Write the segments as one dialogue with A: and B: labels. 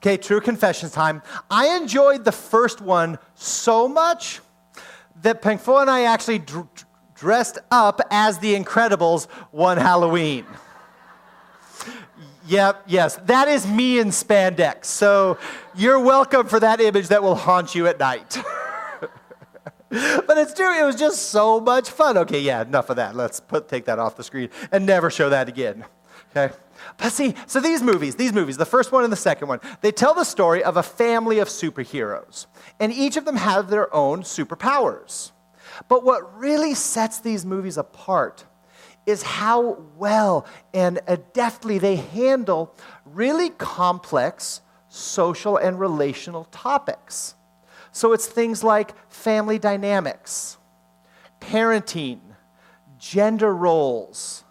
A: Okay, true confessions time. I enjoyed the first one so much that Pengfo and I actually dr- dressed up as the Incredibles one Halloween. Yep, yes, that is me in spandex. So you're welcome for that image that will haunt you at night. but it's true, it was just so much fun. Okay, yeah, enough of that. Let's put, take that off the screen and never show that again. Okay? But see, so these movies, these movies, the first one and the second one, they tell the story of a family of superheroes. And each of them have their own superpowers. But what really sets these movies apart is how well and deftly they handle really complex social and relational topics. So it's things like family dynamics, parenting, gender roles,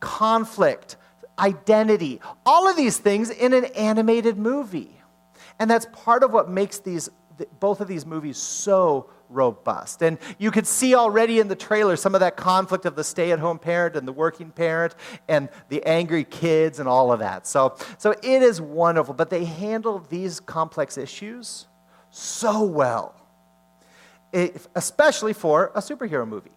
A: conflict, identity, all of these things in an animated movie. And that's part of what makes these both of these movies so robust. And you could see already in the trailer some of that conflict of the stay at home parent and the working parent and the angry kids and all of that. So, so it is wonderful, but they handle these complex issues so well, especially for a superhero movie.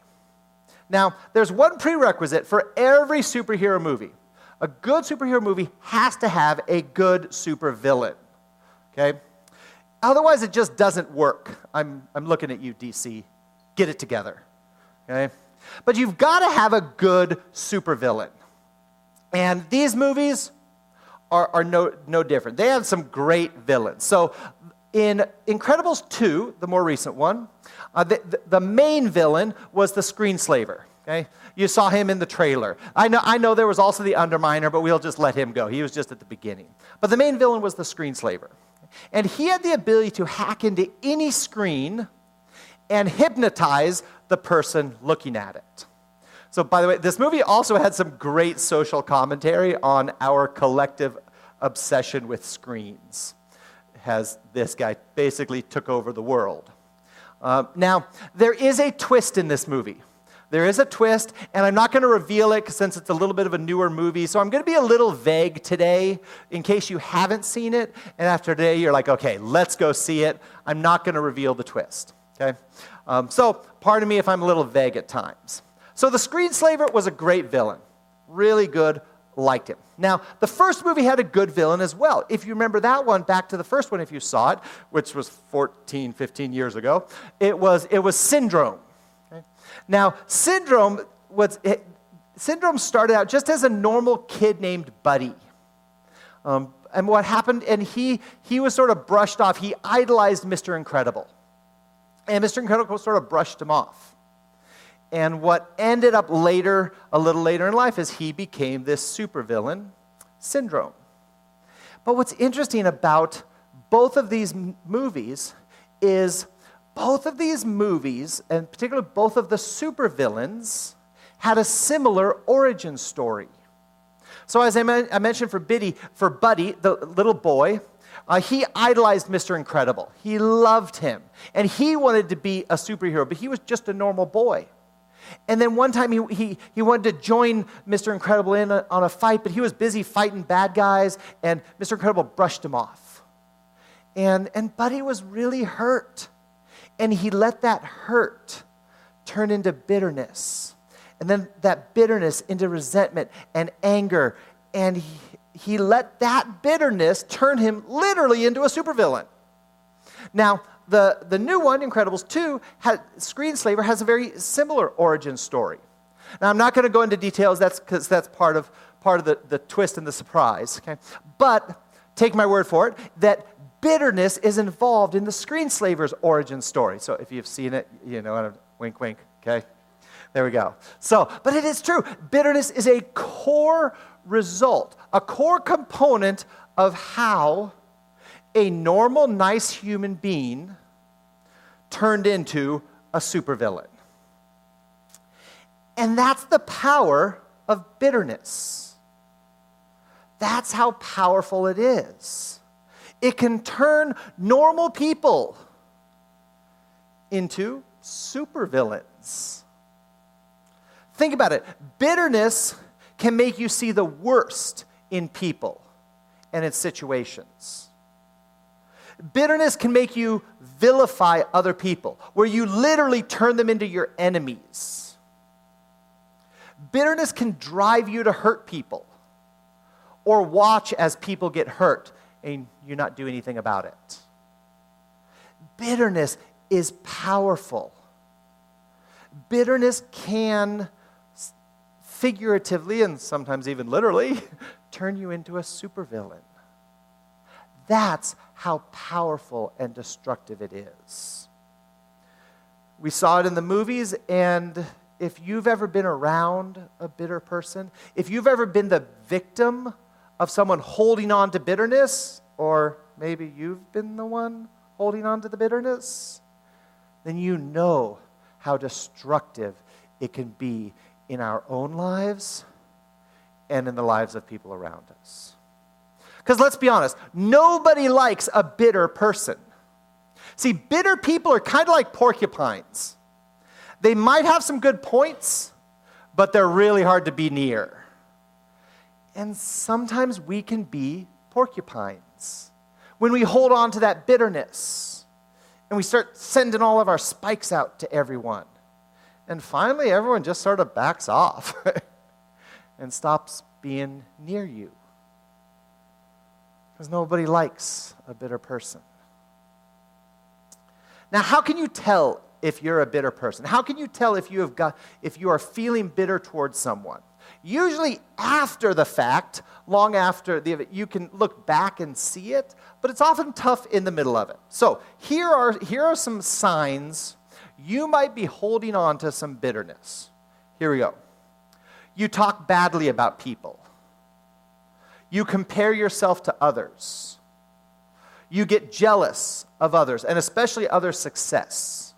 A: Now, there's one prerequisite for every superhero movie. A good superhero movie has to have a good supervillain. Okay? Otherwise, it just doesn't work. I'm, I'm looking at you, DC. Get it together. Okay? But you've got to have a good supervillain. And these movies are, are no, no different. They have some great villains. So in Incredibles 2, the more recent one, uh, the, the, the, main villain was the screenslaver. Okay? You saw him in the trailer. I know, I know there was also the Underminer, but we'll just let him go. He was just at the beginning. But the main villain was the screenslaver. And he had the ability to hack into any screen and hypnotize the person looking at it. So, by the way, this movie also had some great social commentary on our collective obsession with screens has this guy basically took over the world. Uh, now, there is a twist in this movie. There is a twist, and I'm not going to reveal it since it's a little bit of a newer movie. So I'm going to be a little vague today in case you haven't seen it. And after today, you're like, okay, let's go see it. I'm not going to reveal the twist. Okay? Um, so pardon me if I'm a little vague at times. So the Screenslaver was a great villain, really good liked him. Now, the first movie had a good villain as well. If you remember that one, back to the first one, if you saw it, which was 14, 15 years ago, it was, it was Syndrome. Now, Syndrome was, it, Syndrome started out just as a normal kid named Buddy. Um, and what happened, and he, he was sort of brushed off. He idolized Mr. Incredible. And Mr. Incredible sort of brushed him off. And what ended up later, a little later in life, is he became this supervillain syndrome. But what's interesting about both of these movies is both of these movies, and particularly both of the supervillains, had a similar origin story. So, as I, I mentioned for Biddy, for Buddy, the little boy, uh, he idolized Mr. Incredible. He loved him. And he wanted to be a superhero, but he was just a normal boy. And then one time he, he, he wanted to join Mr. Incredible in a, on a fight, but he was busy fighting bad guys, and Mr. Incredible brushed him off. And, and Buddy was really hurt. And he let that hurt turn into bitterness. And then that bitterness into resentment and anger. And he, he let that bitterness turn him literally into a supervillain. Now, the, the new one, Incredibles 2, had, Screenslaver has a very similar origin story. Now, I'm not going to go into details that's because that's part of, part of the, the twist and the surprise. Okay? But take my word for it that bitterness is involved in the Screenslaver's origin story. So if you've seen it, you know, wink, wink, okay? There we go. So, but it is true. Bitterness is a core result, a core component of how a normal, nice human being turned into a supervillain. And that's the power of bitterness. That's how powerful it is. It can turn normal people into supervillains. Think about it. Bitterness can make you see the worst in people and in situations. Bitterness can make you vilify other people, where you literally turn them into your enemies. Bitterness can drive you to hurt people or watch as people get hurt and you not do anything about it. Bitterness is powerful. Bitterness can figuratively and sometimes even literally turn you into a supervillain. That's how powerful and destructive it is. We saw it in the movies, and if you've ever been around a bitter person, if you've ever been the victim of someone holding on to bitterness, or maybe you've been the one holding on to the bitterness, then you know how destructive it can be in our own lives and in the lives of people around us. Because let's be honest, nobody likes a bitter person. See, bitter people are kind of like porcupines. They might have some good points, but they're really hard to be near. And sometimes we can be porcupines when we hold on to that bitterness and we start sending all of our spikes out to everyone. And finally, everyone just sort of backs off and stops being near you. Because nobody likes a bitter person. Now, how can you tell if you're a bitter person? How can you tell if you have got if you are feeling bitter towards someone? Usually after the fact, long after the you can look back and see it, but it's often tough in the middle of it. So, here are here are some signs you might be holding on to some bitterness. Here we go. You talk badly about people. You compare yourself to others. You get jealous of others, and especially other success.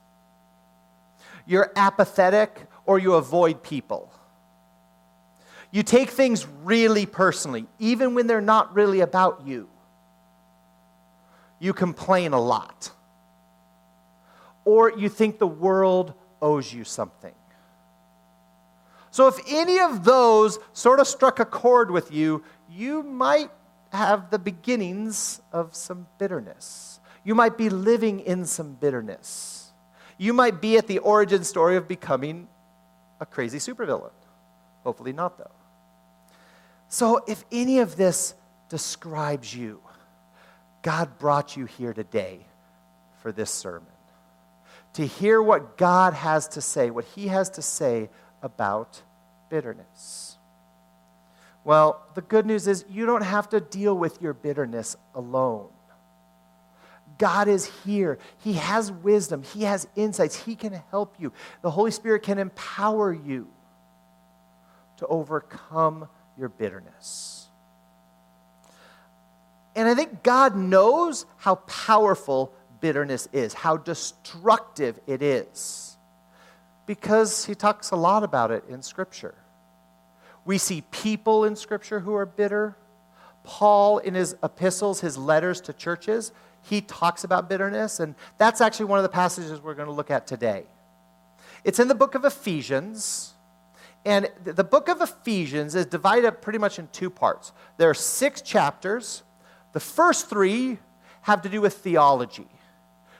A: You're apathetic or you avoid people. You take things really personally, even when they're not really about you. You complain a lot. Or you think the world owes you something. So, if any of those sort of struck a chord with you, you might have the beginnings of some bitterness. You might be living in some bitterness. You might be at the origin story of becoming a crazy supervillain. Hopefully, not, though. So, if any of this describes you, God brought you here today for this sermon to hear what God has to say, what He has to say about bitterness. Well, the good news is you don't have to deal with your bitterness alone. God is here. He has wisdom. He has insights. He can help you. The Holy Spirit can empower you to overcome your bitterness. And I think God knows how powerful bitterness is, how destructive it is, because He talks a lot about it in Scripture. We see people in Scripture who are bitter. Paul, in his epistles, his letters to churches, he talks about bitterness, and that's actually one of the passages we're going to look at today. It's in the book of Ephesians, and the book of Ephesians is divided up pretty much in two parts. There are six chapters. The first three have to do with theology,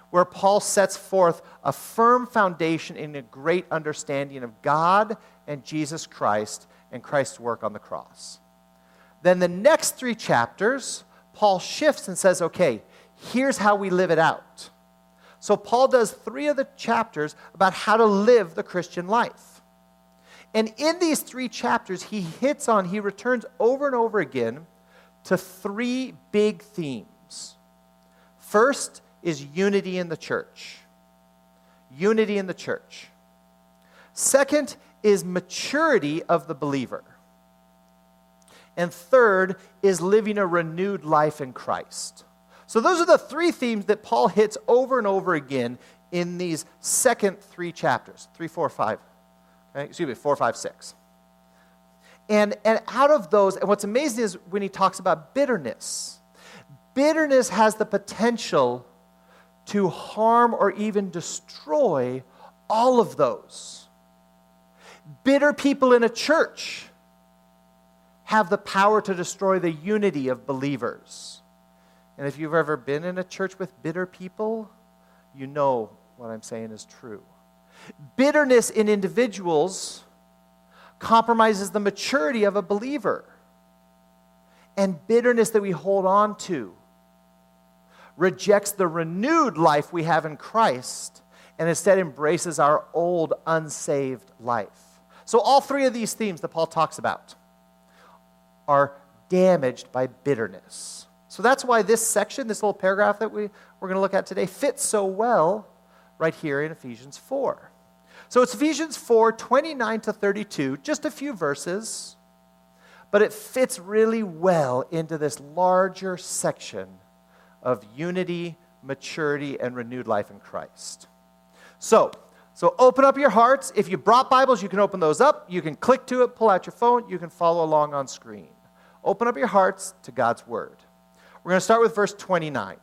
A: where Paul sets forth a firm foundation in a great understanding of God and Jesus Christ and Christ's work on the cross. Then the next three chapters, Paul shifts and says, okay, here's how we live it out. So Paul does three of the chapters about how to live the Christian life. And in these three chapters, he hits on, he returns over and over again to three big themes. First is unity in the church. Unity in the church. Second is maturity of the believer. And third is living a renewed life in Christ. So, those are the three themes that Paul hits over and over again in these second three chapters three, four, five. Okay? Excuse me, four, five, six. And, and out of those, and what's amazing is when he talks about bitterness, bitterness has the potential to harm or even destroy all of those bitter people in a church have the power to destroy the unity of believers. And if you've ever been in a church with bitter people, you know what I'm saying is true. Bitterness in individuals compromises the maturity of a believer. And bitterness that we hold on to rejects the renewed life we have in Christ and instead embraces our old unsaved life. So, all three of these themes that Paul talks about are damaged by bitterness. So, that's why this section, this little paragraph that we, we're going to look at today, fits so well right here in Ephesians 4. So, it's Ephesians 4 29 to 32, just a few verses, but it fits really well into this larger section of unity, maturity, and renewed life in Christ. So, so open up your hearts. If you brought Bibles, you can open those up. You can click to it, pull out your phone, you can follow along on screen. Open up your hearts to God's word. We're going to start with verse 29.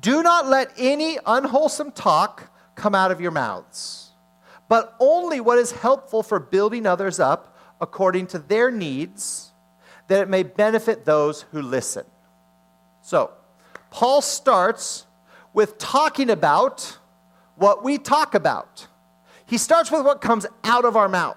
A: Do not let any unwholesome talk come out of your mouths, but only what is helpful for building others up according to their needs, that it may benefit those who listen. So, Paul starts with talking about what we talk about. He starts with what comes out of our mouth.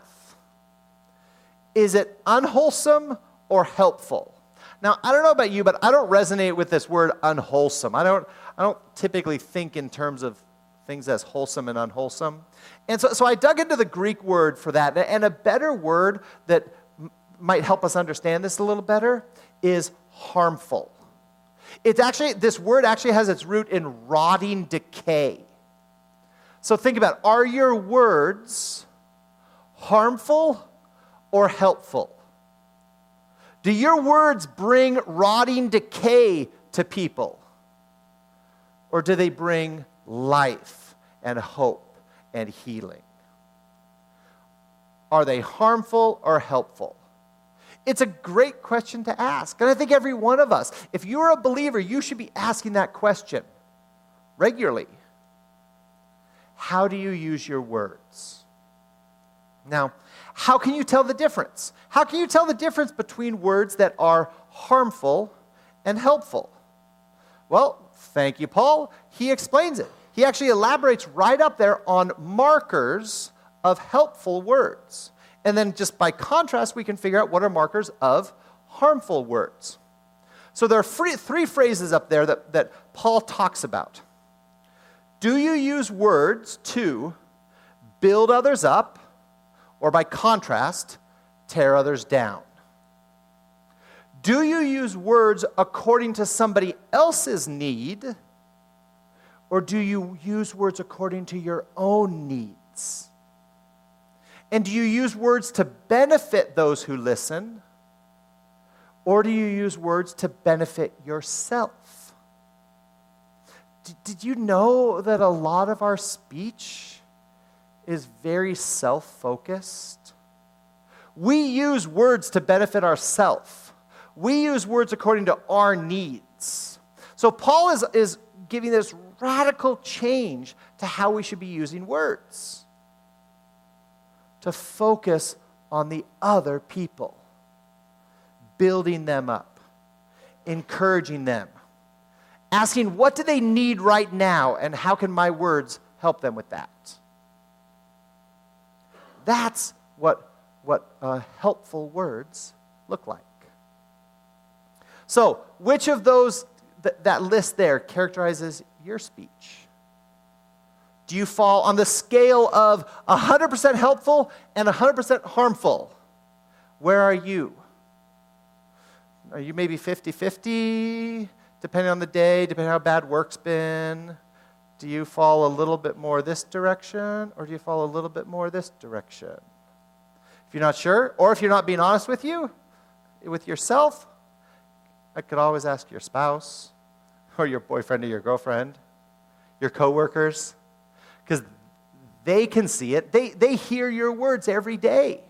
A: Is it unwholesome or helpful? Now, I don't know about you, but I don't resonate with this word unwholesome. I don't, I don't typically think in terms of things as wholesome and unwholesome. And so, so I dug into the Greek word for that. And a better word that m- might help us understand this a little better is harmful. It's actually, this word actually has its root in rotting decay. So think about are your words harmful or helpful? Do your words bring rotting decay to people? Or do they bring life and hope and healing? Are they harmful or helpful? It's a great question to ask. And I think every one of us, if you're a believer, you should be asking that question regularly. How do you use your words? Now, how can you tell the difference? How can you tell the difference between words that are harmful and helpful? Well, thank you, Paul. He explains it. He actually elaborates right up there on markers of helpful words. And then, just by contrast, we can figure out what are markers of harmful words. So, there are three, phrases up there that, that Paul talks about. Do you use words to build others up, or by contrast, tear others down? Do you use words according to somebody else's need, or do you use words according to your own needs? And do you use words to benefit those who listen? Or do you use words to benefit yourself? Did you know that a lot of our speech is very self focused? We use words to benefit ourselves, we use words according to our needs. So, Paul is, is giving this radical change to how we should be using words. To focus on the other people, building them up, encouraging them, asking what do they need right now? And how can my words help them with that. That's what, what uh, helpful words look like. So, which of those, th- that list there, characterizes your speech? Do you fall on the scale of 100% helpful and 100% harmful? Where are you? Are you maybe 50 50, depending on the day, depending on how bad work's been? Do you fall a little bit more this direction, or do you fall a little bit more this direction? If you're not sure, or if you're not being honest with you, with yourself, I could always ask your spouse, or your boyfriend or your girlfriend, your coworkers because they can see it. They, they hear your words every day.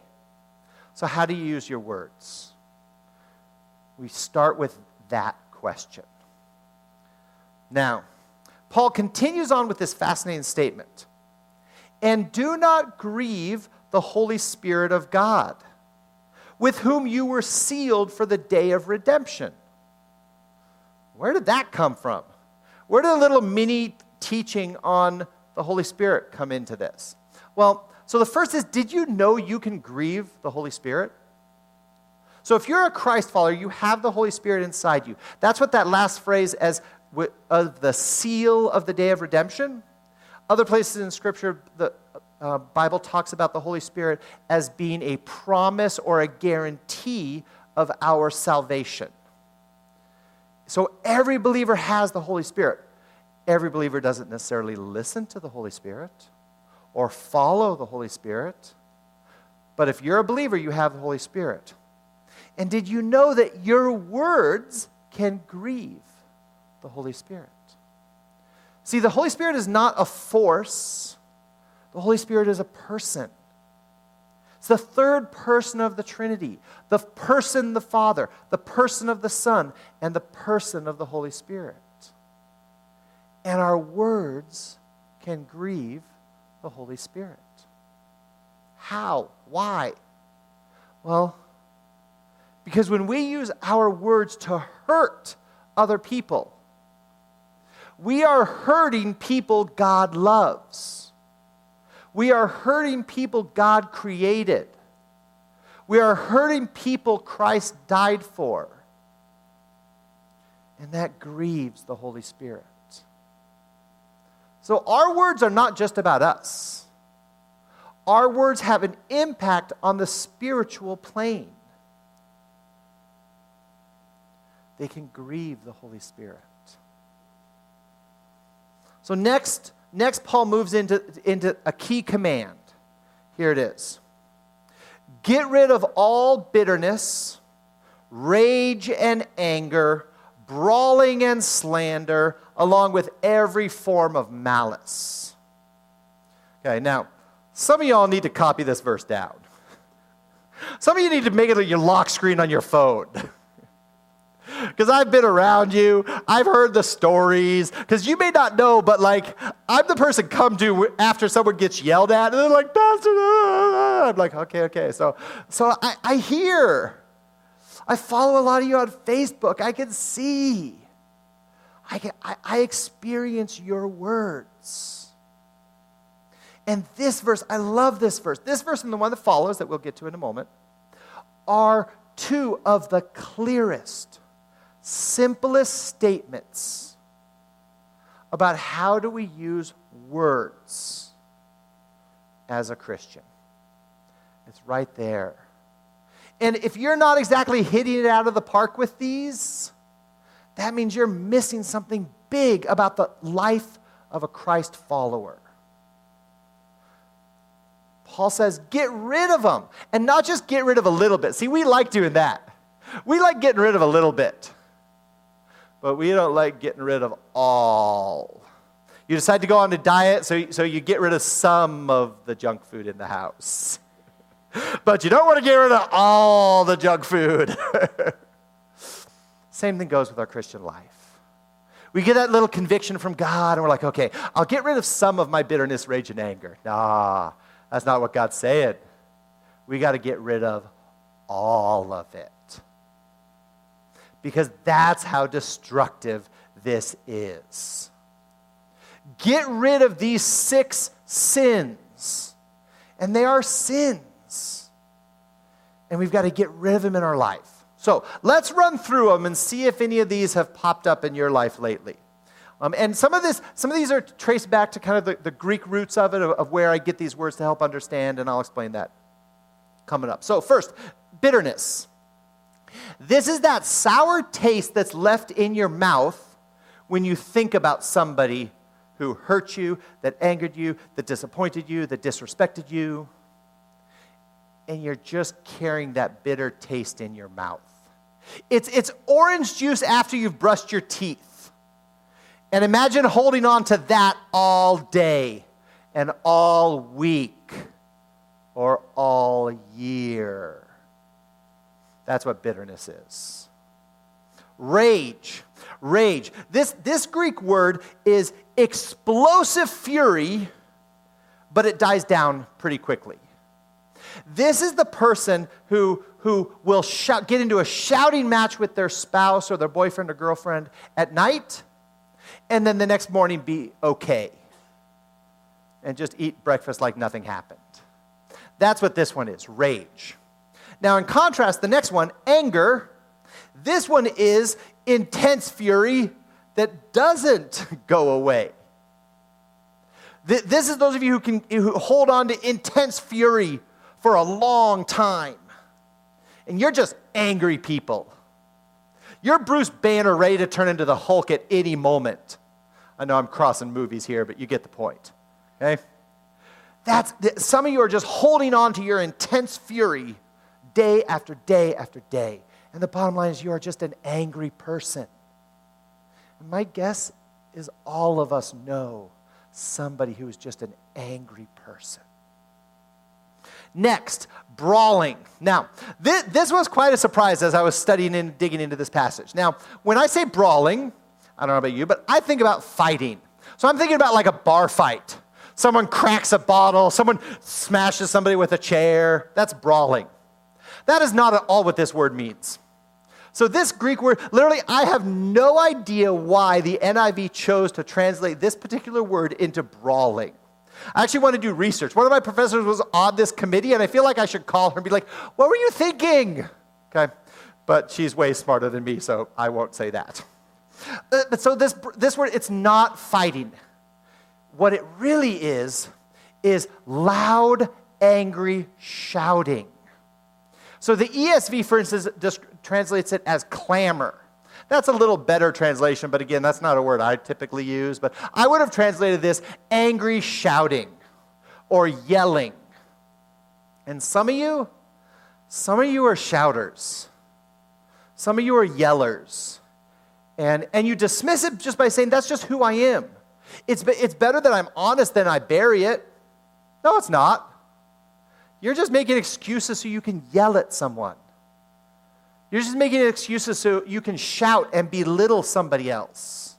A: So, how do you use your words? We start with that question. Now, Paul continues on with this fascinating statement and do not grieve the Holy Spirit of God, with whom you were sealed for the day of redemption. Where did that come from? Where did a little mini teaching on the Holy Spirit come into this? Well, so the first is did you know you can grieve the Holy Spirit? So if you're a Christ follower, you have the Holy Spirit inside you. That's what that last phrase as of the seal of the day of redemption. Other places in Scripture, the uh, Bible talks about the Holy Spirit as being a promise or a guarantee of our salvation. So every believer has the Holy Spirit. Every believer doesn't necessarily listen to the Holy Spirit or follow the Holy Spirit. But if you're a believer, you have the Holy Spirit. And did you know that your words can grieve the Holy Spirit? See, the Holy Spirit is not a force, the Holy Spirit is a person. It's the third person of the Trinity the person, the Father, the person of the Son, and the person of the Holy Spirit. And our words can grieve the Holy Spirit. How? Why? Well, because when we use our words to hurt other people, we are hurting people God loves. We are hurting people God created. We are hurting people Christ died for. And that grieves the Holy Spirit. So our words are not just about us, our words have an impact on the spiritual plane. they can grieve the Holy Spirit. So next, next Paul moves into, into a key command. Here it is. Get rid of all bitterness, rage and anger, brawling and slander, along with every form of malice. Okay, now, some of y'all need to copy this verse down. Some of you need to make it your lock screen on your phone. because I've been around you. I've heard the stories. Because you may not know, but like, I'm the person come to after someone gets yelled at, and they're like, Pastor, I'm like, okay, okay. So, so I, I hear. I follow a lot of you on Facebook. I can see. I, can, I, I experience your words. And this verse, I love this verse. This verse and the one that follows, that we'll get to in a moment, are two of the clearest simplest statements about how do we use words as a Christian. It's right there. And if you're not exactly hitting it out of the park with these, that means you're missing something big about the life of a Christ follower. Paul says, get rid of them. And not just get rid of a little bit. See, we like doing that. We like getting rid of a little bit but we don't like getting rid of all. You decide to go on a diet, so, so you get rid of some of the junk food in the house. but you don't want to get rid of all the junk food. Same thing goes with our Christian life. We get that little conviction from God, and we're like, okay, I'll get rid of some of my bitterness, rage, and anger. Nah, that's not what God's saying. We got to get rid of all of it because that's how destructive this is. Get rid of these six sins, and they are sins. And we've got to get rid of them in our life. So let's run through them and see if any of these have popped up in your life lately. Um, and some of, this, some of these are traced back to kind of the, the Greek roots of it, of, of where I get these words to help understand, and I'll explain that coming up. So, first, bitterness. This is that sour taste that's left in your mouth when you think about somebody who hurt you, that angered you, that disappointed you, that disrespected you. And you're just carrying that bitter taste in your mouth. It's, it's orange juice after you've brushed your teeth. And imagine holding on to that all day and all week or all year. That's what bitterness is. Rage. Rage. This, this Greek word is explosive fury, but it dies down pretty quickly. This is the person who, who will shout, get into a shouting match with their spouse or their boyfriend or girlfriend at night, and then the next morning be okay and just eat breakfast like nothing happened. That's what this one is rage. Now, in contrast, the next one, anger, this one is intense fury that doesn't go away. This is those of you who can who hold on to intense fury for a long time. And you're just angry people. You're Bruce Banner ready to turn into the Hulk at any moment. I know I'm crossing movies here, but you get the point. Okay? That's some of you are just holding on to your intense fury day after day after day. And the bottom line is you are just an angry person. And my guess is all of us know somebody who is just an angry person. Next, brawling. Now, this, this, was quite a surprise as I was studying and digging into this passage. Now, when I say brawling, I don't know about you, but I think about fighting. So I'm thinking about like a bar fight. Someone cracks a bottle, someone smashes somebody with a chair. That's brawling. That is not at all what this word means. So, this Greek word, literally, I have no idea why the NIV chose to translate this particular word into brawling. I actually want to do research. One of my professors was on this committee, and I feel like I should call her and be like, What were you thinking? Okay. But she's way smarter than me, so I won't say that. Uh, but so, this, this word, it's not fighting. What it really is, is loud, angry shouting. So the ESV, for instance, translates it as clamor. That's a little better translation, but again, that's not a word I typically use. But I would have translated this angry shouting or yelling. And some of you, some of you are shouters. Some of you are yellers. And, and you dismiss it just by saying, that's just who I am. It's, it's better that I'm honest than I bury it. No, it's not. You're just making excuses so you can yell at someone. You're just making excuses so you can shout and belittle somebody else.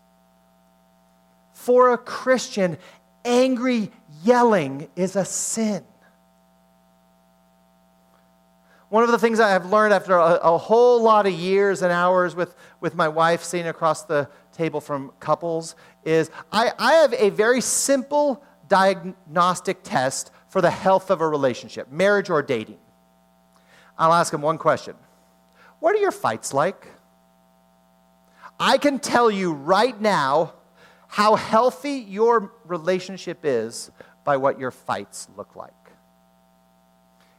A: For a Christian, angry yelling is a sin. One of the things I have learned after a, a, whole lot of years and hours with, with my wife sitting across the table from couples is I, I have a very simple diagnostic test for the health of a relationship, marriage or dating. I'll ask them one question What are your fights like? I can tell you right now how healthy your relationship is by what your fights look like.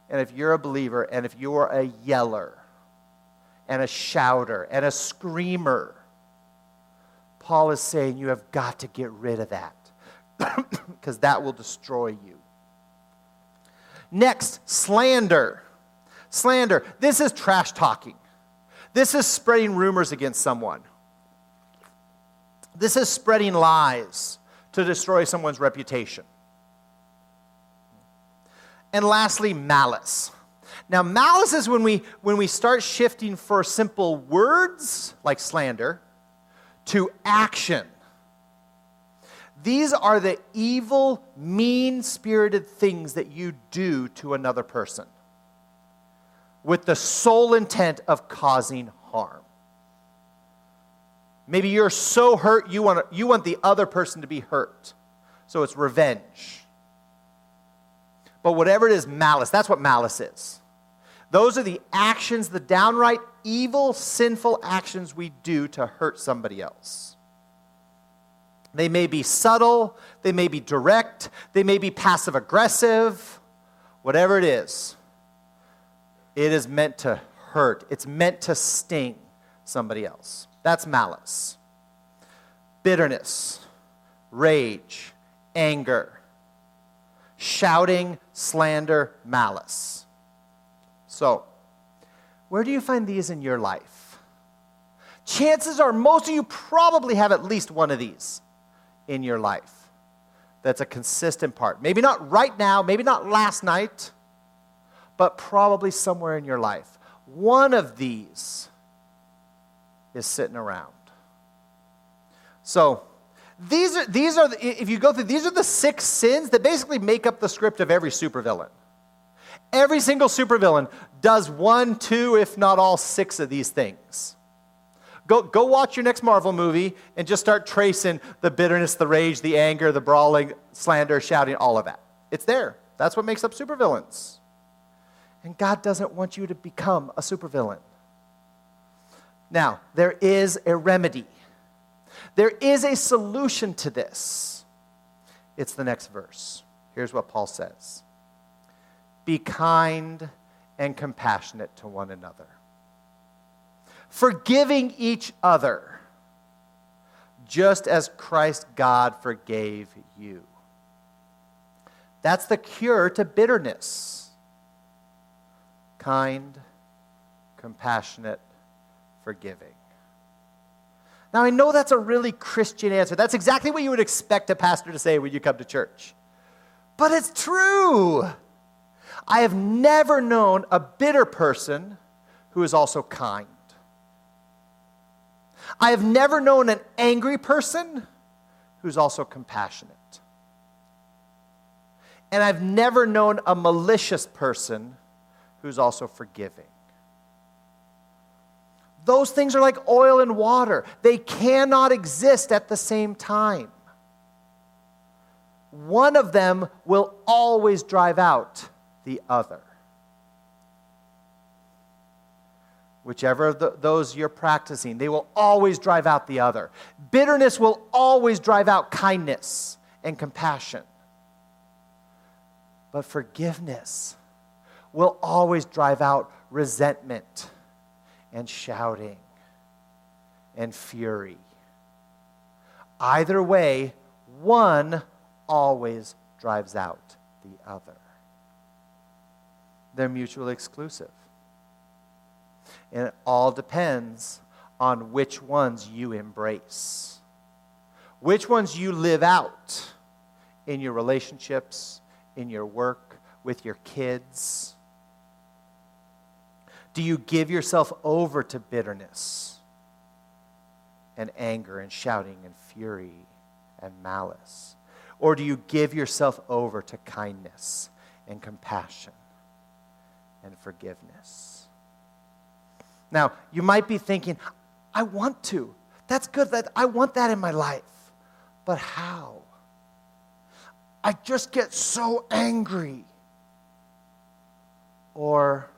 A: And if you're a believer and if you're a yeller and a shouter and a screamer, Paul is saying you have got to get rid of that because that will destroy you. Next, slander. Slander. This is trash talking. This is spreading rumors against someone. This is spreading lies to destroy someone's reputation. And lastly, malice. Now, malice is when we, when we start shifting for simple words, like slander, to action. These are the evil, mean spirited things that you do to another person with the sole intent of causing harm. Maybe you're so hurt, you want, you want the other person to be hurt. So it's revenge. But whatever it is, malice, that's what malice is. Those are the actions, the downright evil, sinful actions we do to hurt somebody else. They may be subtle, they may be direct, they may be passive aggressive, whatever it is. It is meant to hurt, it's meant to sting somebody else. That's malice. Bitterness, rage, anger, shouting, slander, malice. So, where do you find these in your life? Chances are most of you probably have at least one of these in your life that's a consistent part. Maybe not right now, maybe not last night, but probably somewhere in your life. One of these is sitting around. So, these are, these are if you go through, these are the six sins that basically make up the script of every supervillain. Every single supervillain does one, two, if not all six of these things. Go, go watch your next Marvel movie and just start tracing the bitterness, the rage, the anger, the brawling, slander, shouting, all of that. It's there. That's what makes up supervillains. And God doesn't want you to become a supervillain. Now, there is a remedy. There is a solution to this. It's the next verse. Here's what Paul says Be kind and compassionate to one another, forgiving each other, just as Christ God forgave you. That's the cure to bitterness. Kind, compassionate, forgiving. Now, I know that's a really Christian answer. That's exactly what you would expect a pastor to say when you come to church. But it's true. I have never known a bitter person who is also kind. I have never known an angry person who's also compassionate. And I've never known a malicious person who's also forgiving. Those things are like oil and water, they cannot exist at the same time. One of them will always drive out the other. Whichever of the, those you're practicing, they will always drive out the other. Bitterness will always drive out kindness and compassion. But forgiveness will always drive out resentment and shouting and fury. Either way, one always drives out the other. They're mutually exclusive. And it all depends on which ones you embrace, which ones you live out in your relationships, in your work, with your kids do you give yourself over to bitterness and anger and shouting and fury and malice? Or do you give yourself over to kindness and compassion and forgiveness? Now, you might be thinking, I want to. That's good. That I want that in my life. But how? I just get so angry. Or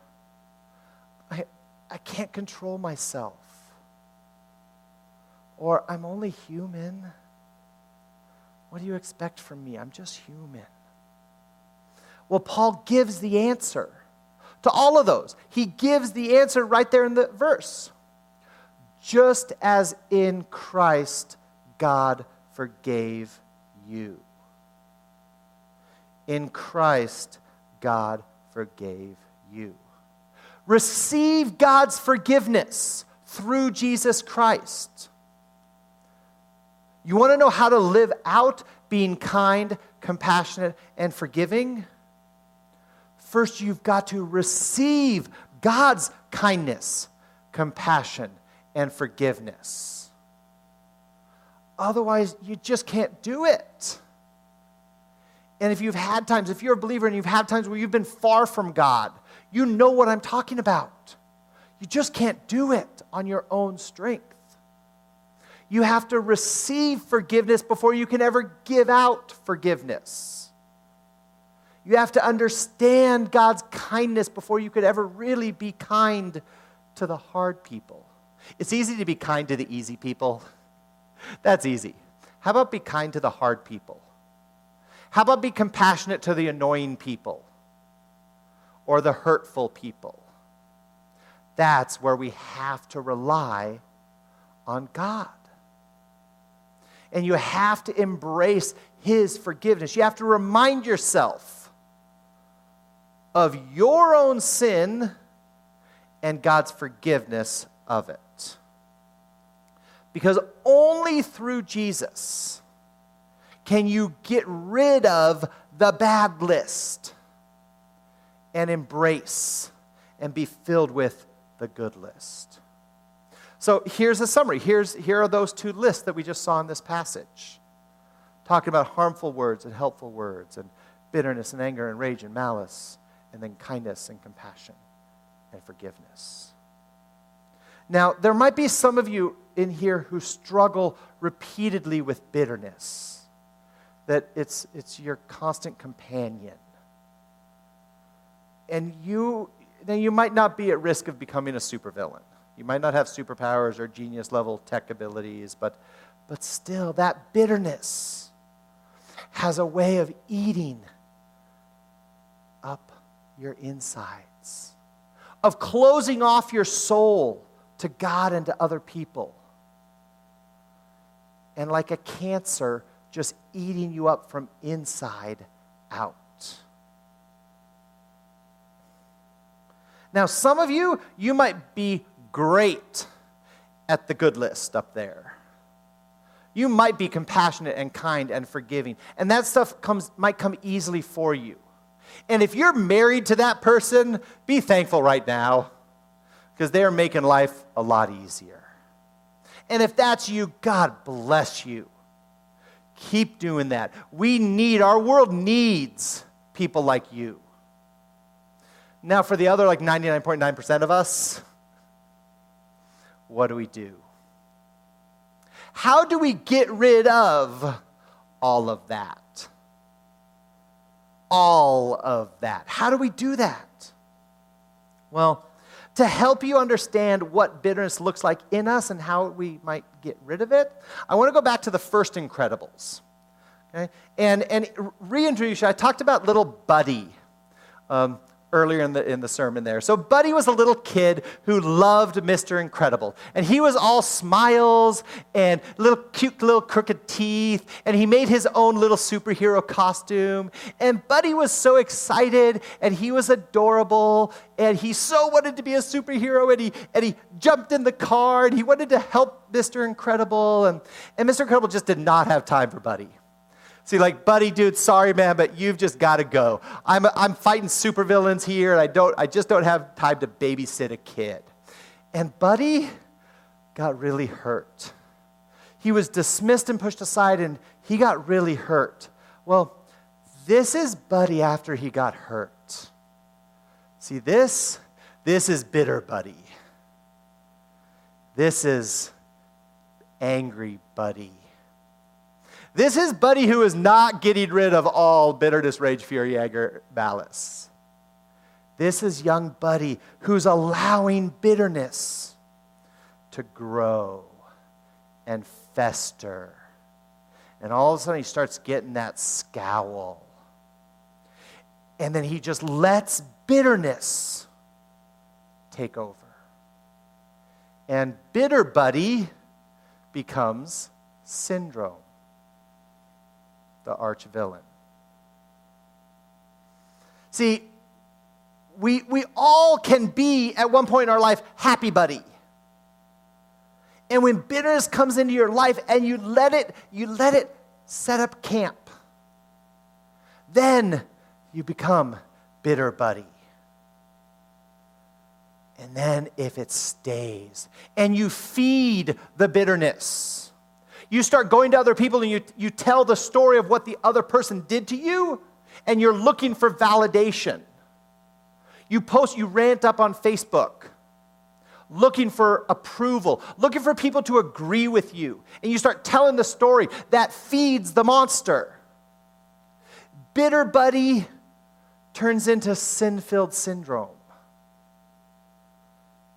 A: I can't control myself. Or I'm only human. What do you expect from me? I'm just human. Well, Paul gives the answer to all of those. He gives the answer right there in the verse. Just as in Christ, God forgave you. In Christ, God forgave you. Receive God's forgiveness through Jesus Christ. You want to know how to live out being kind, compassionate, and forgiving? First, you've got to receive God's kindness, compassion, and forgiveness. Otherwise, you just can't do it. And if you've had times, if you're a believer and you've had times where you've been far from God, you know what I'm talking about. You just can't do it on your own strength. You have to receive forgiveness before you can ever give out forgiveness. You have to understand God's kindness before you could ever really be kind to the hard people. It's easy to be kind to the easy people. That's easy. How about be kind to the hard people? How about be compassionate to the annoying people? or the hurtful people. That's where we have to rely on God. And you have to embrace His forgiveness. You have to remind yourself of your own sin and God's forgiveness of it. Because only through Jesus can you get rid of the bad list and embrace and be filled with the good list. So here's a summary. Here's, here are those two lists that we just saw in this passage talking about harmful words and helpful words, and bitterness and anger and rage and malice, and then kindness and compassion and forgiveness. Now, there might be some of you in here who struggle repeatedly with bitterness, that it's, it's your constant companion. And you, now you might not be at risk of becoming a supervillain. You might not have superpowers or genius level tech abilities, but, but still, that bitterness has a way of eating up your insides, of closing off your soul to God and to other people. And like a cancer, just eating you up from inside out. Now, some of you, you might be great at the good list up there. You might be compassionate and kind and forgiving, and that stuff comes, might come easily for you. And if you're married to that person, be thankful right now because they're making life a lot easier. And if that's you, God bless you. Keep doing that. We need, our world needs people like you. Now, for the other like 99.9% of us, what do we do? How do we get rid of all of that? All of that. How do we do that? Well, to help you understand what bitterness looks like in us and how we might get rid of it, I want to go back to the first Incredibles. Okay? And, and reintroduce you. I talked about little Buddy. Um, earlier in the, in the sermon there. So, Buddy was a little kid who loved Mr. Incredible. And he was all smiles and little cute little crooked teeth. And he made his own little superhero costume. And Buddy was so excited and he was adorable. And he so wanted to be a superhero. And he, and he jumped in the car and he wanted to help Mr. Incredible. And, and Mr. Incredible just did not have time for Buddy. See, like, buddy, dude, sorry, man, but you've just got to go. I'm, I'm fighting supervillains here, and I, don't, I just don't have time to babysit a kid. And Buddy got really hurt. He was dismissed and pushed aside, and he got really hurt. Well, this is Buddy after he got hurt. See, this, this is bitter Buddy. This is angry Buddy. This is Buddy who is not getting rid of all bitterness, rage, fury, anger, malice. This is young Buddy who's allowing bitterness to grow and fester. And all of a sudden, he starts getting that scowl. And then he just lets bitterness take over. And bitter Buddy becomes syndrome the arch villain. See, we, we all can be at one point in our life happy buddy. And when bitterness comes into your life and you let it, you let it set up camp, then you become bitter buddy. And then if it stays and you feed the bitterness, you start going to other people and you, you tell the story of what the other person did to you, and you're looking for validation. You post, you rant up on Facebook, looking for approval, looking for people to agree with you, and you start telling the story that feeds the monster. Bitter buddy turns into sin filled syndrome.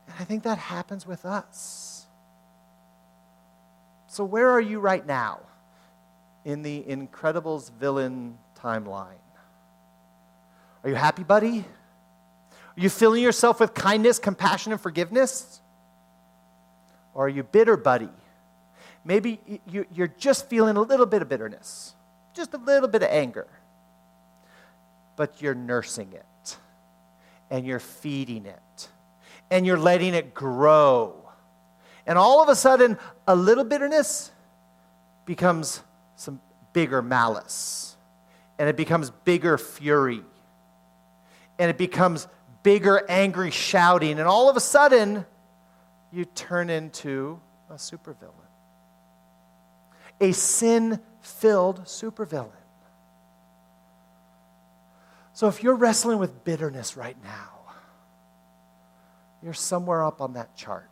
A: And I think that happens with us. So, where are you right now in the Incredibles villain timeline? Are you happy, buddy? Are you filling yourself with kindness, compassion, and forgiveness? Or are you bitter, buddy? Maybe you're just feeling a little bit of bitterness, just a little bit of anger, but you're nursing it and you're feeding it and you're letting it grow and all of a sudden, a little bitterness becomes some bigger malice. And it becomes bigger fury. And it becomes bigger angry shouting. And all of a sudden, you turn into a supervillain. A sin filled supervillain. So if you're wrestling with bitterness right now, you're somewhere up on that chart.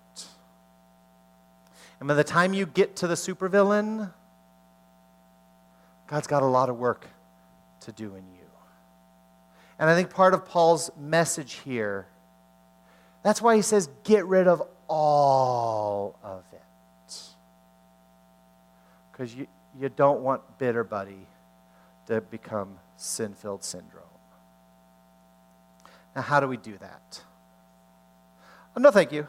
A: And by the time you get to the supervillain, God's got a lot of work to do in you. And I think part of Paul's message here, that's why he says, get rid of all of it. Because you, you don't want bitter buddy to become sin filled syndrome. Now, how do we do that? Oh, no, thank you.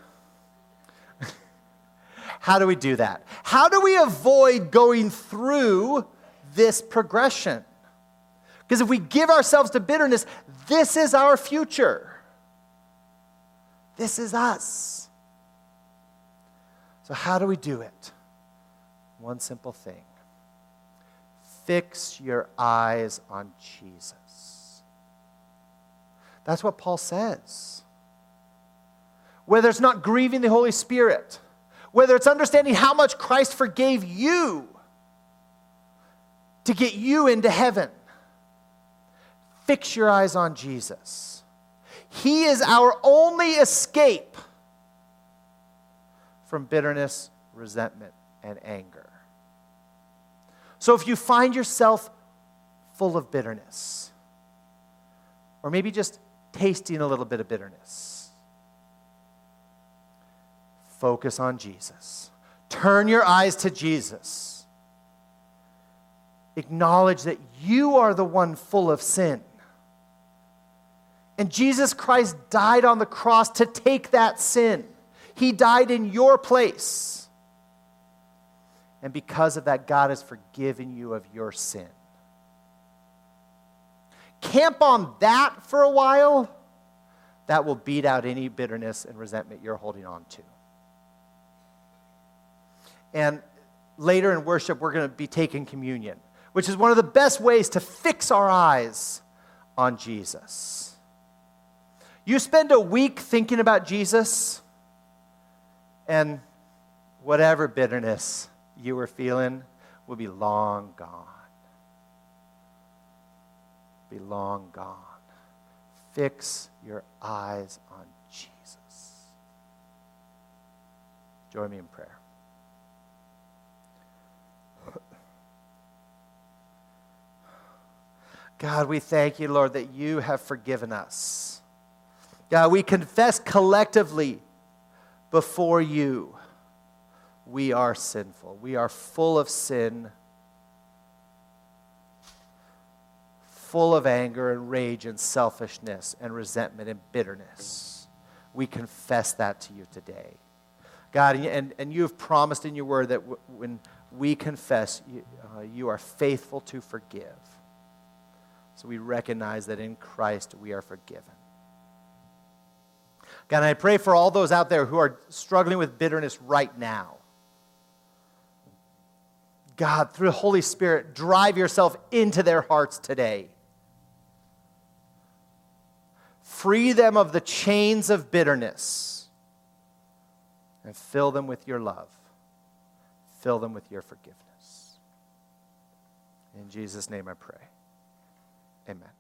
A: How do we do that? How do we avoid going through this progression? Because if we give ourselves to bitterness, this is our future. This is us. So, how do we do it? One simple thing fix your eyes on Jesus. That's what Paul says. Whether it's not grieving the Holy Spirit, whether it's understanding how much Christ forgave you to get you into heaven, fix your eyes on Jesus. He is our only escape from bitterness, resentment, and anger. So if you find yourself full of bitterness, or maybe just tasting a little bit of bitterness, focus on Jesus. Turn your eyes to Jesus. Acknowledge that you are the one full of sin. And Jesus Christ died on the cross to take that sin. He died in your place. And because of that, God has forgiven you of your sin. Camp on that for a while. That will beat out any bitterness and resentment you're holding on to. And later in worship, we're going to be taking communion, which is one of the best ways to fix our eyes on Jesus. You spend a week thinking about Jesus, and whatever bitterness you were feeling will be long gone. Be long gone. Fix your eyes on Jesus. Join me in prayer. God, we thank you, Lord, that you have forgiven us. God, we confess collectively before you we are sinful. We are full of sin, full of anger and rage and selfishness and resentment and bitterness. We confess that to you today. God, and, and you have promised in your word that w- when we confess, you, uh, you are faithful to forgive. So we recognize that in Christ we are forgiven. God, I pray for all those out there who are struggling with bitterness right now. God, through the Holy Spirit, drive yourself into their hearts today. Free them of the chains of bitterness and fill them with your love. Fill them with your forgiveness. In Jesus' name I pray. Amen.